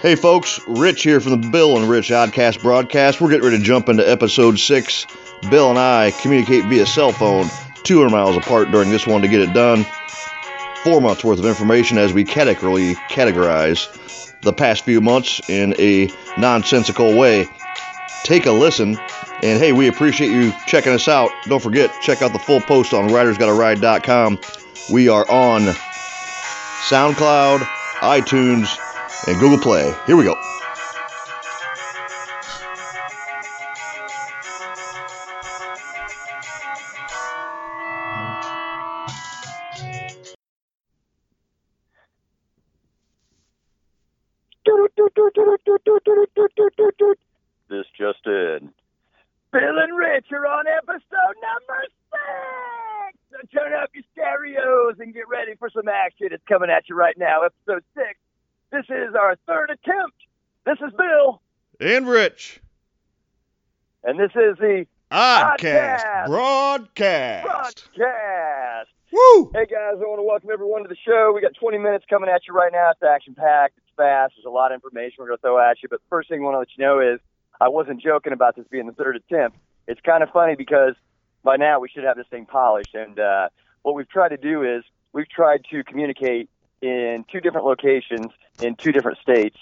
Hey folks, Rich here from the Bill and Rich Oddcast broadcast. We're getting ready to jump into episode six. Bill and I communicate via cell phone, 200 miles apart during this one to get it done. Four months worth of information as we categorically categorize the past few months in a nonsensical way. Take a listen, and hey, we appreciate you checking us out. Don't forget, check out the full post on ridersgottaride.com. We are on SoundCloud, iTunes, and Google Play. Here we go. This just in. Bill and Rich are on episode number six. So turn up your stereos and get ready for some action. It's coming at you right now. Episode six. This is our third attempt. This is Bill, And Rich, and this is the Oddcast Oddcast. broadcast. broadcast. Woo! Hey guys, I want to welcome everyone to the show. We got 20 minutes coming at you right now. It's action packed. It's fast. There's a lot of information we're going to throw at you. But the first thing I want to let you know is I wasn't joking about this being the third attempt. It's kind of funny because by now we should have this thing polished. And uh, what we've tried to do is we've tried to communicate in two different locations in two different states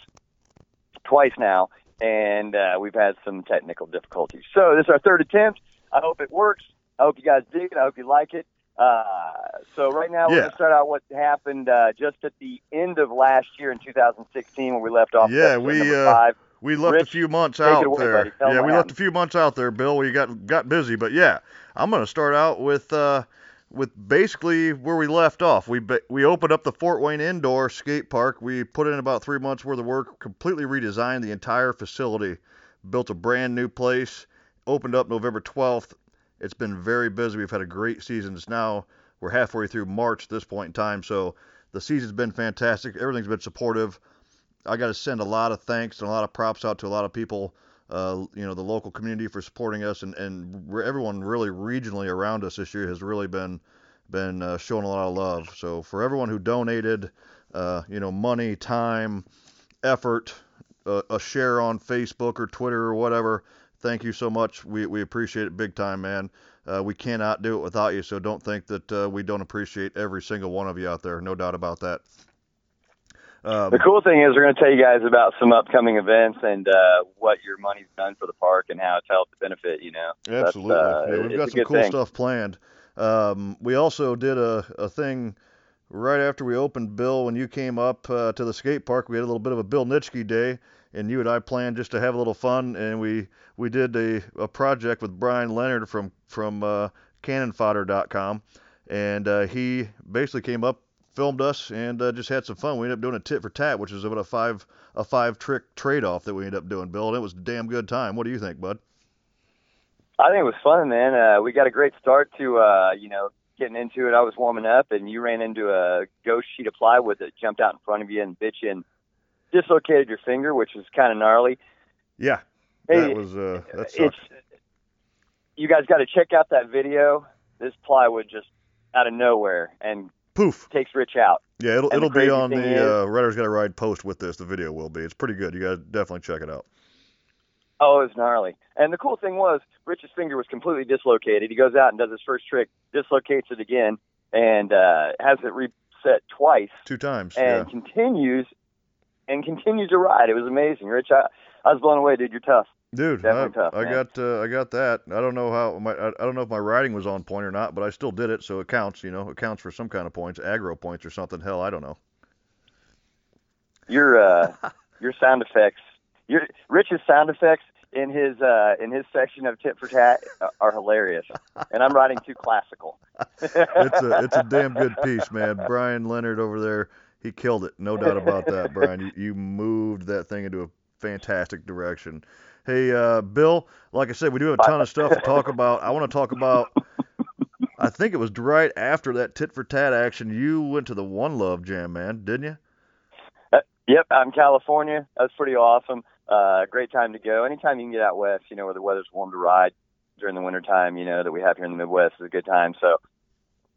twice now, and uh, we've had some technical difficulties. So this is our third attempt. I hope it works. I hope you guys dig it. I hope you like it. Uh, so right now we're Yeah. going to start out what happened uh, just at the end of last year in 2016 when we left off. Yeah, we, uh. We left Rich, a few months out away, there. buddy. Tell 'em yeah, we left a few months out there, Bill. We got got busy, but yeah, I'm gonna start out with uh, with basically where we left off. We we opened up the Fort Wayne Indoor Skate Park. We put in about three months worth of work, completely redesigned the entire facility, built a brand new place. Opened up November 12th. It's been very busy. We've had a great season. It's now we're halfway through March at this point in time, so the season's been fantastic. Everything's been supportive. I got to send a lot of thanks and a lot of props out to a lot of people, uh, you know, the local community for supporting us, and and everyone really regionally around us this year has really been been uh, showing a lot of love. So for everyone who donated, uh, you know, money, time, effort, uh, a share on Facebook or Twitter or whatever, thank you so much. We we appreciate it big time, man. Uh, we cannot do it without you, so don't think that uh, we don't appreciate every single one of you out there. No doubt about that. Um, The cool thing is we're going to tell you guys about some upcoming events and uh, what your money's done for the park and how it's helped to benefit. You know, Absolutely. uh, yeah, we've got some cool thing. stuff planned. Um, we also did a, a thing right after we opened, Bill, when you came up uh, to the skate park. We had a little bit of a Bill Nitschke day, and you and I planned just to have a little fun, and we, we did a, a project with Brian Leonard from, from uh, CannonFodder.com, and uh, he basically came up, filmed us, and uh, just had some fun. We ended up doing a tit for tat, which is about a five a five trick trade off that we ended up doing, Bill, and it was a damn good time. What do you think, bud? I think it was fun, man. Uh, we got a great start to, uh, you know, getting into it. I was warming up, and you ran into a ghost sheet of plywood that jumped out in front of you and bit you and dislocated your finger, which was kind of gnarly. Yeah, Hey, that was uh, that it's sucked. you guys got to check out that video. This plywood just out of nowhere and Poof. takes Rich out. Yeah, it'll And it'll be on the is- uh, Riders Got to Ride post with this. The video will be. It's pretty good. You guys definitely check it out. Oh, it was gnarly. And the cool thing was, Rich's finger was completely dislocated. He goes out and does his first trick, dislocates it again, and uh, has it reset twice, Two times. and continues and continues to ride. It was amazing, Rich. I, I was blown away, dude. You're tough. Dude. I, tough, I got uh, I got that. I don't know how my I, I don't know if my writing was on point or not, but I still did it, so it counts. You know, it counts for some kind of points, aggro points or something. Hell, I don't know. Your uh, your sound effects, your Rich's sound effects in his uh, in his section of tit for tat are hilarious, and I'm writing too classical. It's a it's a damn good piece, man. Brian Leonard over there, he killed it. No doubt about that, Brian. You, you moved that thing into a fantastic direction. Hey, uh, Bill, like I said, we do have a ton of stuff to talk about. I want to talk about. I think it was right after that tit for tat action. You went to the One Love Jam, man, didn't you? Yep, out in California. That's pretty awesome. Uh, great time to go. Anytime you can get out west, you know, where the weather's warm to ride during the winter time, you know, that we have here in the Midwest is a good time. So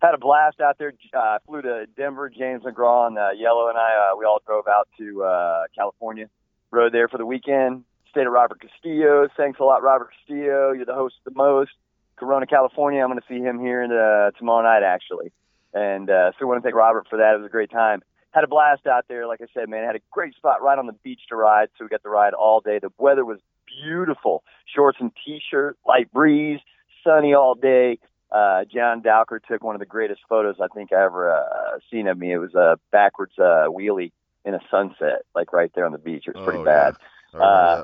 had a blast out there. Uh, flew to Denver. James McGraw and uh, Yellow and I, uh, we all drove out to uh, California. Rode there for the weekend. Stayed at Robert Castillo. Thanks a lot, Robert Castillo. You're the host of the most. Corona, California. I'm going to see him here in, uh, tomorrow night, actually. And uh, so I want to thank Robert for that. It was a great time. Had a blast out there. Like I said, man, had a great spot right on the beach to ride. So we got to ride all day. The weather was beautiful. Shorts and t-shirt, light breeze, sunny all day. Uh, John Dowker took one of the greatest photos I think I ever uh, seen of me. It was a backwards uh, wheelie in a sunset, like right there on the beach. It was pretty Oh, bad. yeah. Uh.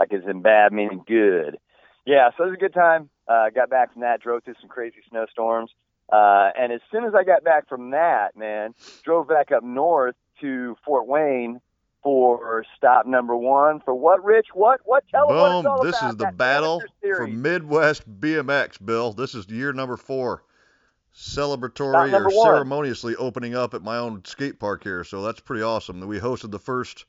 Like it's in bad meaning good. Yeah, so it was a good time. Uh, got back from that, drove through some crazy snowstorms. Uh, and as soon as I got back from that, man, drove back up north to Fort Wayne for stop number one. For what, Rich? What? What? Tell what Boom! all This about, is the battle for. Midwest BMX, Bill. This is year number four. Celebratory number or one. ceremoniously opening up at my own skate park here, so that's pretty awesome. We hosted the first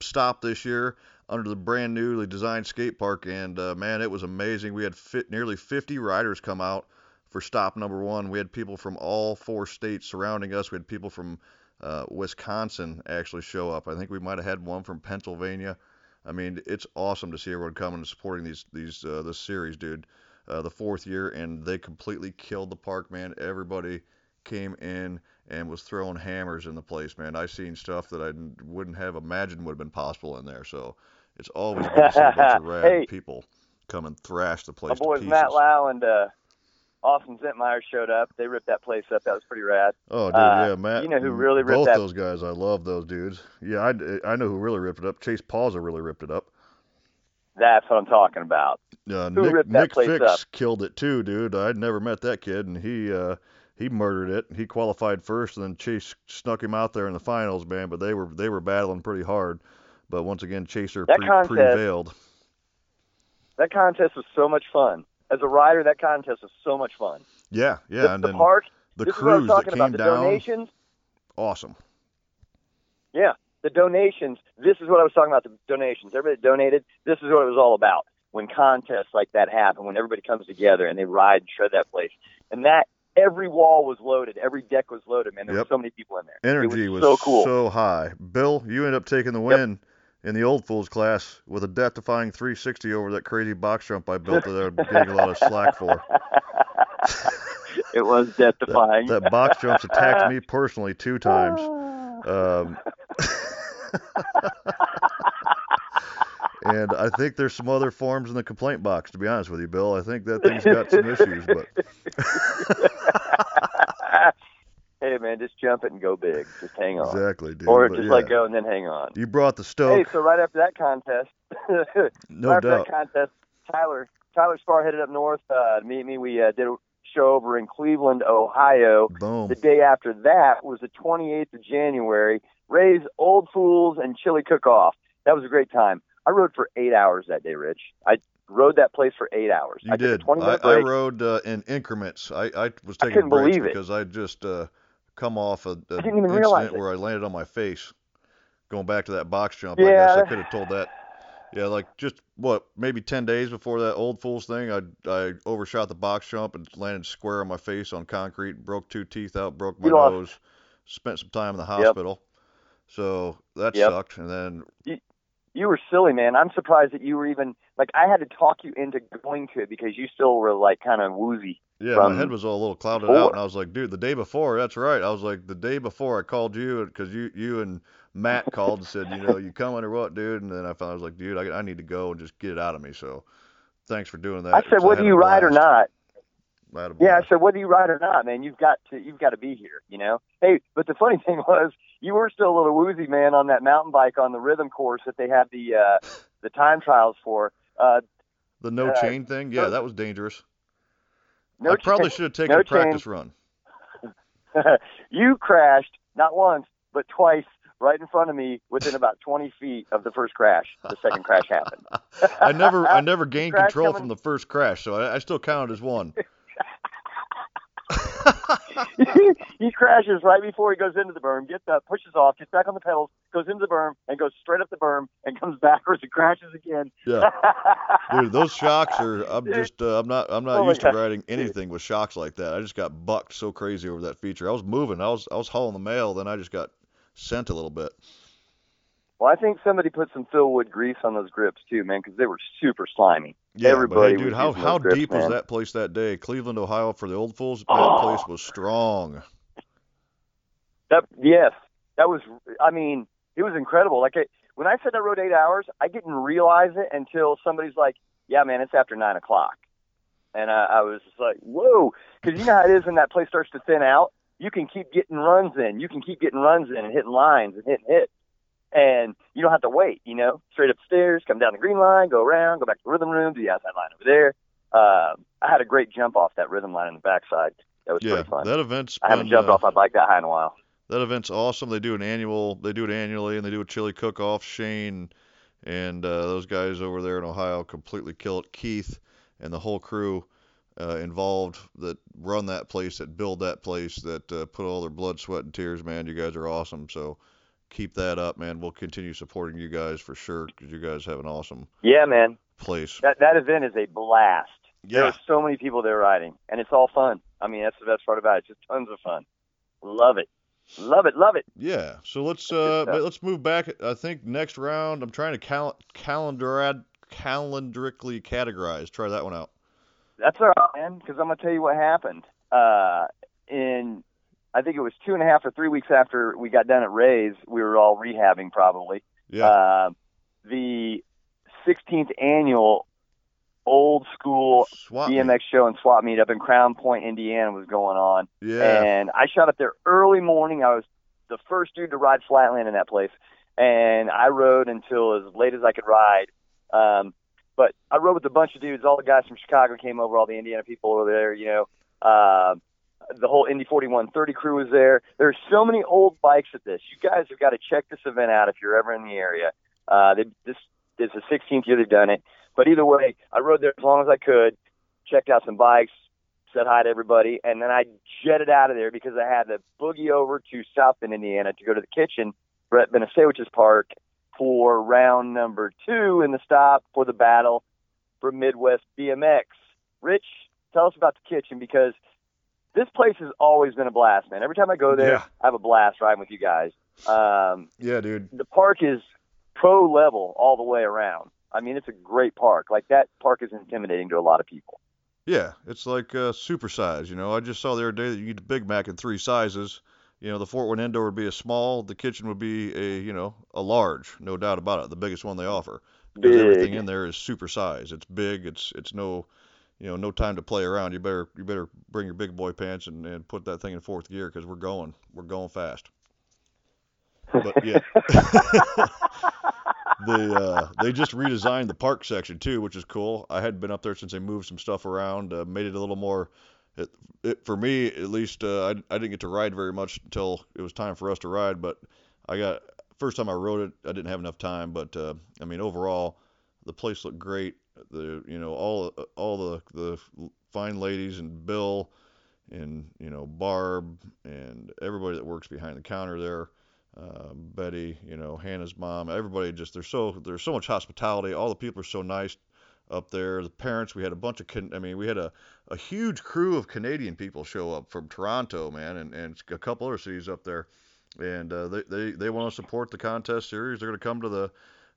stop this year under the brand newly designed skate park, and uh, man, it was amazing. We had fit, nearly 50 riders come out for stop number one. We had people from all four states surrounding us. We had people from uh, Wisconsin actually show up. I think we might have had one from Pennsylvania. I mean, it's awesome to see everyone coming and supporting these these uh, this series, dude. Uh, the fourth year, and they completely killed the park, man. Everybody came in and was throwing hammers in the place, man. I seen stuff that I wouldn't have imagined would have been possible in there. So it's always good to see a bunch of rad Hey. people come and thrash the place My boys. Matt Lau and uh, Austin Zentmeyer showed up. They ripped that place up. That was pretty rad. Oh, dude, Uh, yeah, Matt. you know who really ripped both that- those guys. I love those dudes. Yeah, I, I know who really ripped it up. Chase Pausa really ripped it up. That's what I'm talking about. Uh, Who Nick ripped that Nick place Fix up? killed it too, dude. I'd never met that kid, and he uh, he murdered it. He qualified first, and then Chase snuck him out there in the finals, man. But they were they were battling pretty hard. But once again, Chaser That pre- contest- prevailed. That contest was so much fun. As a rider, that contest was so much fun. Yeah, yeah, the, and the then park. the this is what I'm crews that came about. The down, donations. awesome. Yeah, the donations. This is what I was talking about. The donations. Everybody donated. This is what it was all about. When contests like that happen, when everybody comes together and they ride and shred that place, and that every wall was loaded, every deck was loaded. Man, there Yep. were so many people in there. Energy it was, was so cool. so high. Bill, you end up taking the Yep. In the old fools class with a death-defying 360 over that crazy box jump I built that I'm getting a lot of slack for. it was death defying. That, that box jumps attacked me personally two times. Um, and I think there's some other forms in the complaint box. To be honest with you, Bill, I think that thing's got some issues. But man, just jump it and go big. Just hang on. exactly, dude. or just yeah, let go and then hang on. You brought the stoke, Hey, so right after that contest, no right after that contest, Tyler Tyler Spar headed up north uh, to meet me. We uh, did a show over in Cleveland, Ohio. Boom. The day after that was the 28th of January. Ray's Old Fools and Chili Cook Off. That was a great time. I rode for eight hours that day, Rich. I rode that place for eight hours. You I did. a 20 I, I rode uh, in increments. I, I was I taking couldn't breaks believe it. because I just uh, come off a, a I didn't even incident realize it. where I landed on my face. Going back to that box jump, Yeah. I guess I could have told that. Yeah, like just what maybe ten days before that old fools thing, I I overshot the box jump and landed square on my face on concrete, broke two teeth out, broke my nose, spent some time in the hospital. So that Yep. sucked. And then you, you were silly, man. I'm surprised that you were even like I had to talk you into going to it because you still were like kind of woozy. Yeah, my head was all a little clouded before. out, and I was like, dude, the day before, that's right. I was like, the day before I called you because you you and Matt called and said, you know, you coming or what, dude? And then I found I was like, dude, I, I need to go and just get it out of me. So thanks for doing that. I said, "Whether you ride or not, I Yeah, I said, whether you ride or not, man, you've got to you've got to be here, you know. Hey, but the funny thing was, you were still a little woozy, man, on that mountain bike on the rhythm course that they had the uh, the time trials for. Uh, the no uh, chain thing, yeah, that was dangerous. No I probably chance- should have taken no a practice chain. run. you crashed not once but twice right in front of me within about 20 feet of the first crash. The second crash happened. I never I never gained Crash control coming- from the first crash, so I, I still counted as one. he crashes right before he goes into the berm, gets up, pushes off, gets back on the pedals, goes into the berm, and goes straight up the berm, and comes backwards and crashes again. Yeah, dude, those shocks are. I'm just. Uh, I'm not. I'm not Oh used to riding anything with shocks like that. I just got bucked so crazy over that feature. I was moving. I was. I was hauling the mail. Then I just got sent a little bit. Well, I think somebody put some Philwood grease on those grips too, man, because they were super slimy. Yeah, Everybody but hey, dude, how how grips, deep was that place that day? Cleveland, Ohio, for the old fools. That Oh. place was strong. That yes, that was. I mean, it was incredible. Like I, when I said I rode eight hours, I didn't realize it until somebody's like, "Yeah, man, it's after nine o'clock," and I, I was just like, "Whoa!" Because you know how it is when that place starts to thin out. You can keep getting runs in. You can keep getting runs in and hitting lines and hitting hits. And you don't have to wait, you know, straight upstairs, come down the green line, go around, go back to the rhythm room, do the outside line over there. Um, I had a great jump off that rhythm line in the backside. That was Yeah, pretty fun. that event's I haven't been, jumped uh, off my bike that high in a while. That event's awesome. They do an annual. They do it annually, and they do a chili cook-off. Shane and uh, those guys over there in Ohio completely kill it. Keith and the whole crew uh, involved that run that place, that build that place, that uh, put all their blood, sweat, and tears. Man, you guys are awesome. So keep that up, man. We'll continue supporting you guys for sure because you guys have an awesome Yeah, man. place. That that event is a blast. Yeah. are so many people there riding, and it's all fun. I mean, that's the best part about it. It's just tons of fun. Love it, love it, love it. Yeah. So let's uh let's move back. I think next round I'm trying to cal- calendar calendarically categorize. Try that one out. That's all right, man. Because I'm gonna tell you what happened. Uh, in I think it was two and a half or three weeks after we got done at Ray's, we were all rehabbing probably. Yeah. Uh, the 16th annual old school Swap meet. BMX show and swap meet up in Crown Point, Indiana was going on. Yeah. And I shot up there early morning. I was the first dude to ride flatland in that place, and I rode until as late as I could ride. Um, but I rode with a bunch of dudes. All the guys from Chicago came over. All the Indiana people were there. You know, uh, the whole Indy 4130 crew was there. There's so many old bikes at this. You guys have got to check this event out if you're ever in the area. Uh, they, this is the 16th year they've done it. But either way, I rode there as long as I could, checked out some bikes, said hi to everybody, and then I jetted out of there because I had to boogie over to South Bend, Indiana to go to the kitchen, Brett Banasiewicz's park, for round number two in the stop for the battle for Midwest BMX. Rich, tell us about the kitchen because this place has always been a blast, man. Every time I go there, Yeah. I have a blast riding with you guys. Um, yeah, dude. the park is pro level all the way around. I mean, it's a great park. Like that park is intimidating to a lot of people. Yeah, it's like uh, super size. You know, I just saw the other day that you get the Big Mac in three sizes. You know, the Fort Wayne indoor would be a small, the kitchen would be a, you know, a large, no doubt about it, the biggest one they offer. Because Big. everything in there is super size. It's big. It's it's no, you know, no time to play around. You better you better bring your big boy pants and, and put that thing in fourth gear because we're going we're going fast. But yeah. they uh, they just redesigned the park section too, which is cool. I hadn't been up there since they moved some stuff around, uh, made it a little more. It, it for me at least, uh, I, I didn't get to ride very much until it was time for us to ride. But I got first time I rode it, I didn't have enough time. But uh, I mean overall, the place looked great. The you know all all the the fine ladies and Bill and you know Barb and everybody that works behind the counter there uh, Betty, you know, Hannah's mom, everybody just there's so there's so much hospitality. All the people are so nice up there. The parents, we had a bunch of I mean, we had a, a huge crew of Canadian people show up from Toronto, man, and, and a couple other cities up there. And uh, they, they they want to support the contest series. They're going to come to the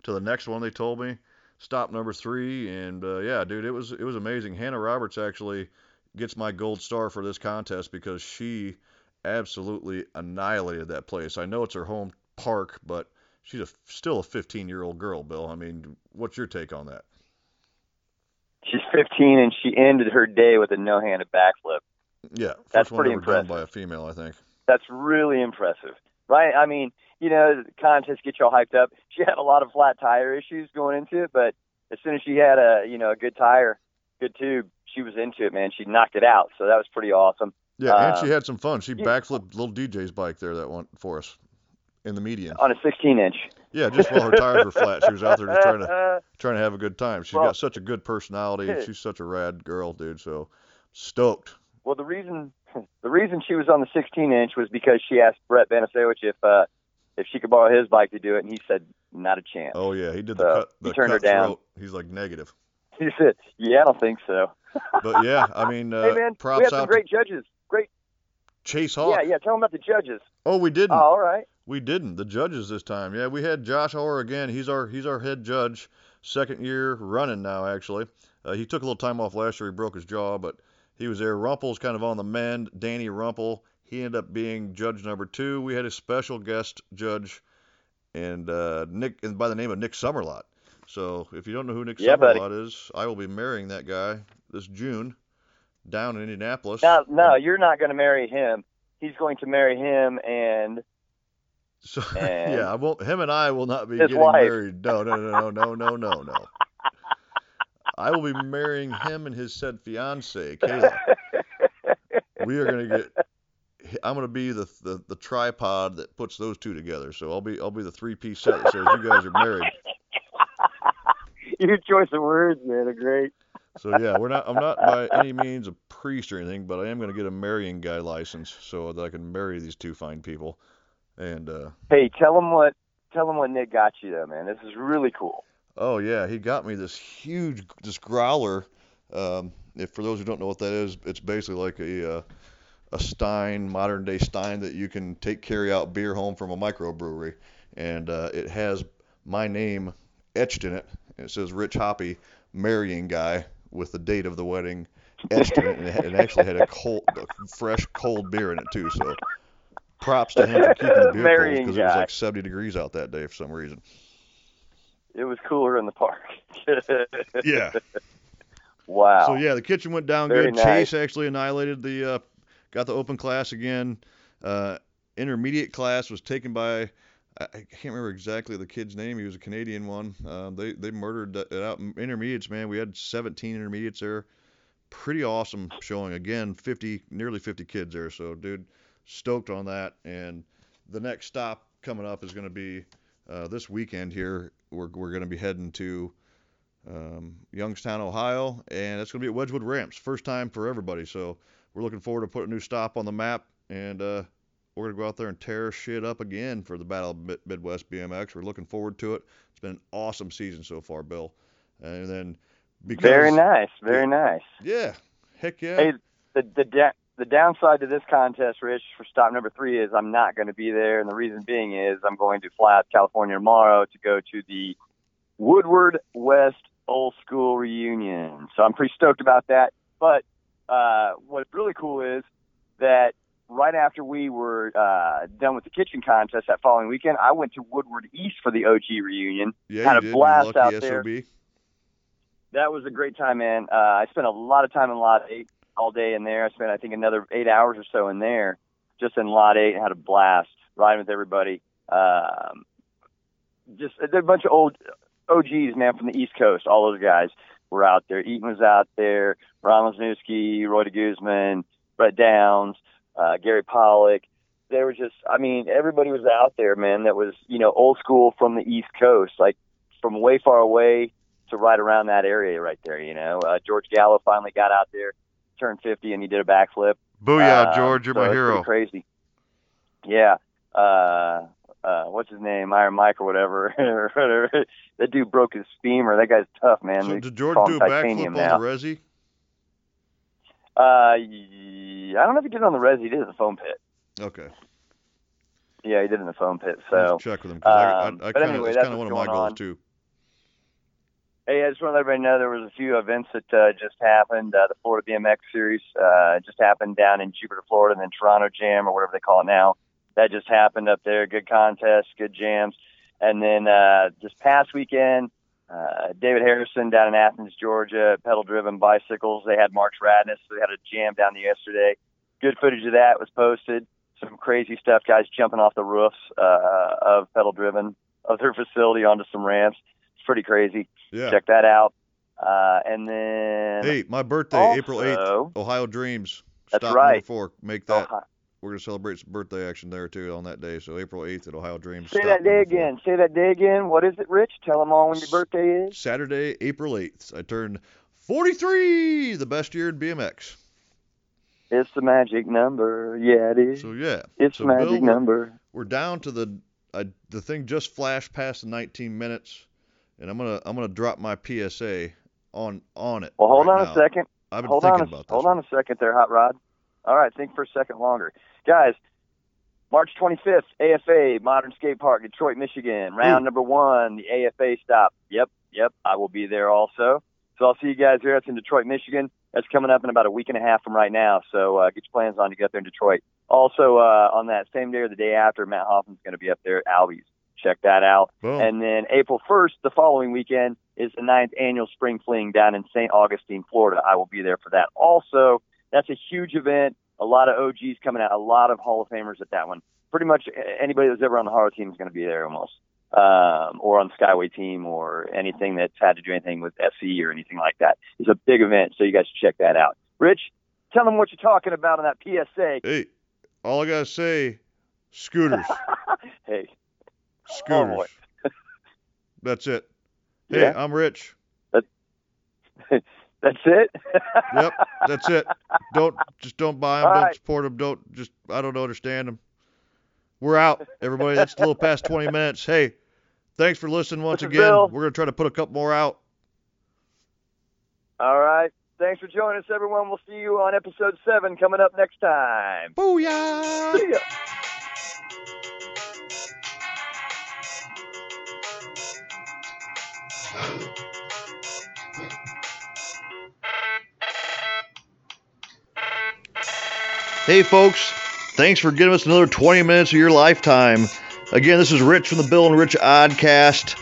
to the next one. They told me stop number three, and uh, yeah, dude, it was it was amazing. Hannah Roberts actually gets my gold star for this contest because she absolutely annihilated that place. I know it's her home park, but she's a, still a 15 year old girl, Bill. I mean, what's your take on that? She's 15 and she ended her day with a no-handed backflip. Yeah, That's pretty impressive. by a female, I think. That's really impressive, right? I mean, you know, the contest gets you all hyped up. She had a lot of flat tire issues going into it, but as soon as she had a, you know, a good tire, good tube, she was into it, man. She knocked it out, so that was pretty awesome. Yeah, and Um, she had some fun. She backflipped little DJ's bike there that one for us in the median. On a 16-inch. Yeah, just while her tires were flat, she was out there just trying to trying to have a good time. She's Well- got such a good personality. and She's such a rad girl, dude. So stoked. Well, the reason the reason she was on the 16 inch was because she asked Brett Banasiewicz if uh, if she could borrow his bike to do it, and he said not a chance. Oh yeah, he did the So, cut. he The turned her cutthroat. down. He's like negative. He said, "Yeah, I don't think so." But yeah, I mean, uh, hey man, we have some out great judges. Chase Hawk. Yeah, yeah. Tell them about the judges. Oh, we didn't. Oh, all right. We didn't. The judges this time. Yeah, we had Josh Orr again. He's our he's our head judge, second year running now actually. Uh, he took a little time off last year. He broke his jaw, but he was there. Rumpel's kind of on the mend. Danny Rumpel. He ended up being judge number two. We had a special guest judge, and uh, Nick and by the name of Nick Summerlot. So if you don't know who Nick Yeah, buddy. Summerlot is, I will be marrying that guy this June down in Indianapolis. No, no, you're not going to marry him. He's going to marry him, and So And yeah, I won't. Him and I will not be getting wife. married. No, no, no, no, no, no, no, no. I will be marrying him and his said fiance, Kayla. We are gonna get. I'm gonna be the, the the tripod that puts those two together. So I'll be I'll be the three piece set that says you guys are married. your choice of words, man, are great. So yeah, we're not. I'm not by any means a priest or anything, but I am gonna get a marrying guy license so that I can marry these two fine people. And uh, Hey, tell them what tell him what Nick got you, though, man. This is really cool. Oh yeah, he got me this huge this growler. Um, if for those who don't know what that is, it's basically like a uh, a Stein, modern day Stein that you can take carry out beer home from a microbrewery, and uh, it has my name etched in it. It says Rich Hoppy, marrying guy, with the date of the wedding etched in it, and it, actually had a cold, a fresh cold beer in it too. So props to him for keeping the beer cold because it was like 70 degrees out that day for some reason. It was cooler in the park. Yeah. wow. So yeah, the kitchen went down Very good. nice. Chase actually annihilated the uh, got the open class again. Uh, intermediate class was taken by I, can't remember exactly the kid's name. He was a Canadian one. Um, they they murdered it out. Intermediates, man, we had 17 intermediates there. Pretty awesome showing. Again, 50 nearly 50 kids there. So dude, stoked on that. And the next stop coming up is going to be uh, this weekend here. We're we're going to be heading to um, Youngstown, Ohio, and it's going to be at Wedgwood Ramps. First time for everybody, so we're looking forward to putting a new stop on the map, and uh, we're going to go out there and tear shit up again for the Battle of Mid- Midwest BMX. We're looking forward to it. It's been an awesome season so far, Bill. And then because very nice. Very nice. yeah, heck yeah, Hey, the the da- the downside to this contest, Rich, for stop number three is I'm not going to be there, and the reason being is I'm going to fly out to California tomorrow to go to the Woodward West Old School reunion. So I'm pretty stoked about that. But uh, what's really cool is that right after we were uh, done with the kitchen contest that following weekend, I went to Woodward East for the OG reunion. yeah, had you a did, blast out SOB. there. That was a great time, man. Uh, I spent a lot of time in Lot 8 all day in there. I spent, I think, another eight hours or so in there, just in Lot 8, and had a blast riding with everybody. Um, just a bunch of old OGs, man, from the East Coast. All those guys were out there. Eaton was out there, Ron Lesniewski, Roy de Guzman, Brett Downs, uh, Gary Pollock. There was just, I mean, everybody was out there, man, that was, you know, old school from the East Coast, like from way far away to right around that area right there, you know. Uh, George Gallo finally got out there, turned 50, and he did a backflip. Booyah, Um, George, you're so my hero. Crazy. Yeah. Uh, uh, what's his name? Iron Mike or whatever. or whatever. that dude broke his femur. That guy's tough, man. So did George do a backflip now. on the resi? Uh, I don't know if he did it on the res. He did it in the foam pit. Okay. Yeah, he did it in the foam pit. So, check with him 'cause I, um, I, I but kinda, anyway, it's that's kind of one of my goals on. too. hey, I just want to let everybody know there was a few events that uh, just happened. Uh, the Florida BMX Series uh, just happened down in Jupiter, Florida, and then Toronto Jam or whatever they call it now. That just happened up there. Good contest, good jams. And then uh, this past weekend, uh, David Harrison down in Athens, Georgia, pedal driven bicycles. They had March Radness. So they had a jam down there yesterday. Good footage of that was posted. Some crazy stuff, guys jumping off the roofs uh, of pedal driven of their facility onto some ramps. It's pretty crazy. Yeah. Check that out. Uh, and then Hey, my birthday, April 8th, Ohio Dreams. That's Stop right. four. Make that. Ohio- We're gonna celebrate some birthday action there too on that day. So April 8th at Ohio Dreams. Say that day again. Say that day again. What is it, Rich? Tell them all when your birthday is. Saturday, April 8th. I turned 43, the best year in BMX. It's the magic number. Yeah, it is. So yeah, it's so the magic Bill, we're- number. we're down to the I the thing just flashed past the 19 minutes, and I'm gonna I'm gonna drop my PSA on on it. Well, hold right on now. a second. I've been hold thinking on, a, about this. hold on a second there, Hot Rod. All right, think for a second longer, guys. March 25th, AFA Modern Skate Park, Detroit, Michigan. Round Ooh. number one, the AFA stop. Yep, yep, I will be there also. So I'll see you guys there. It's in Detroit, Michigan. That's coming up in about a week and a half from right now. So uh, get your plans on to get up there in Detroit. Also, uh, on that same day or the day after, Matt Hoffman's going to be up there at Albies. Check that out. Boom. And then April 1st, the following weekend, is the ninth annual Spring Fling down in St. Augustine, Florida. I will be there for that. Also, that's a huge event. A lot of OGs coming out, a lot of Hall of Famers at that one. Pretty much anybody that's ever on the Haro team is going to be there almost, um, or on the Skyway team, or anything that's had to do anything with SE or anything like that. It's a big event, so you guys should check that out. Rich, tell them what you're talking about on that PSA. hey, all I gotta say, scooters, hey, scooters. boy. That's it. Hey, yeah, I'm Rich. That's it. Yep, that's it. Don't just don't buy them. All don't right. support them. Don't just I don't understand them. We're out, everybody. That's a little past 20 minutes. Hey, thanks for listening once again. Bill. We're gonna try to put a couple more out. All right. Thanks for joining us, everyone. We'll see you on episode seven coming up next time. Booyah! See ya. Hey, folks. Thanks for giving us another 20 minutes of your lifetime. Again, this is Rich from the Bill and Rich Oddcast.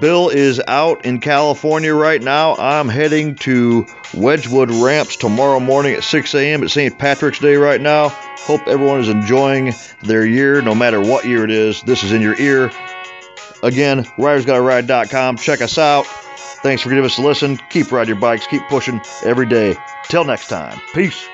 Bill is out in California right now. I'm heading to Wedgwood Ramps tomorrow morning at 6 a.m. at St. Patrick's Day right now. Hope everyone is enjoying their year, no matter what year it is. This is in your ear. Again, ridersgottaride.com. Check us out. Thanks for giving us a listen. Keep riding your bikes. Keep pushing every day. Till next time. Peace.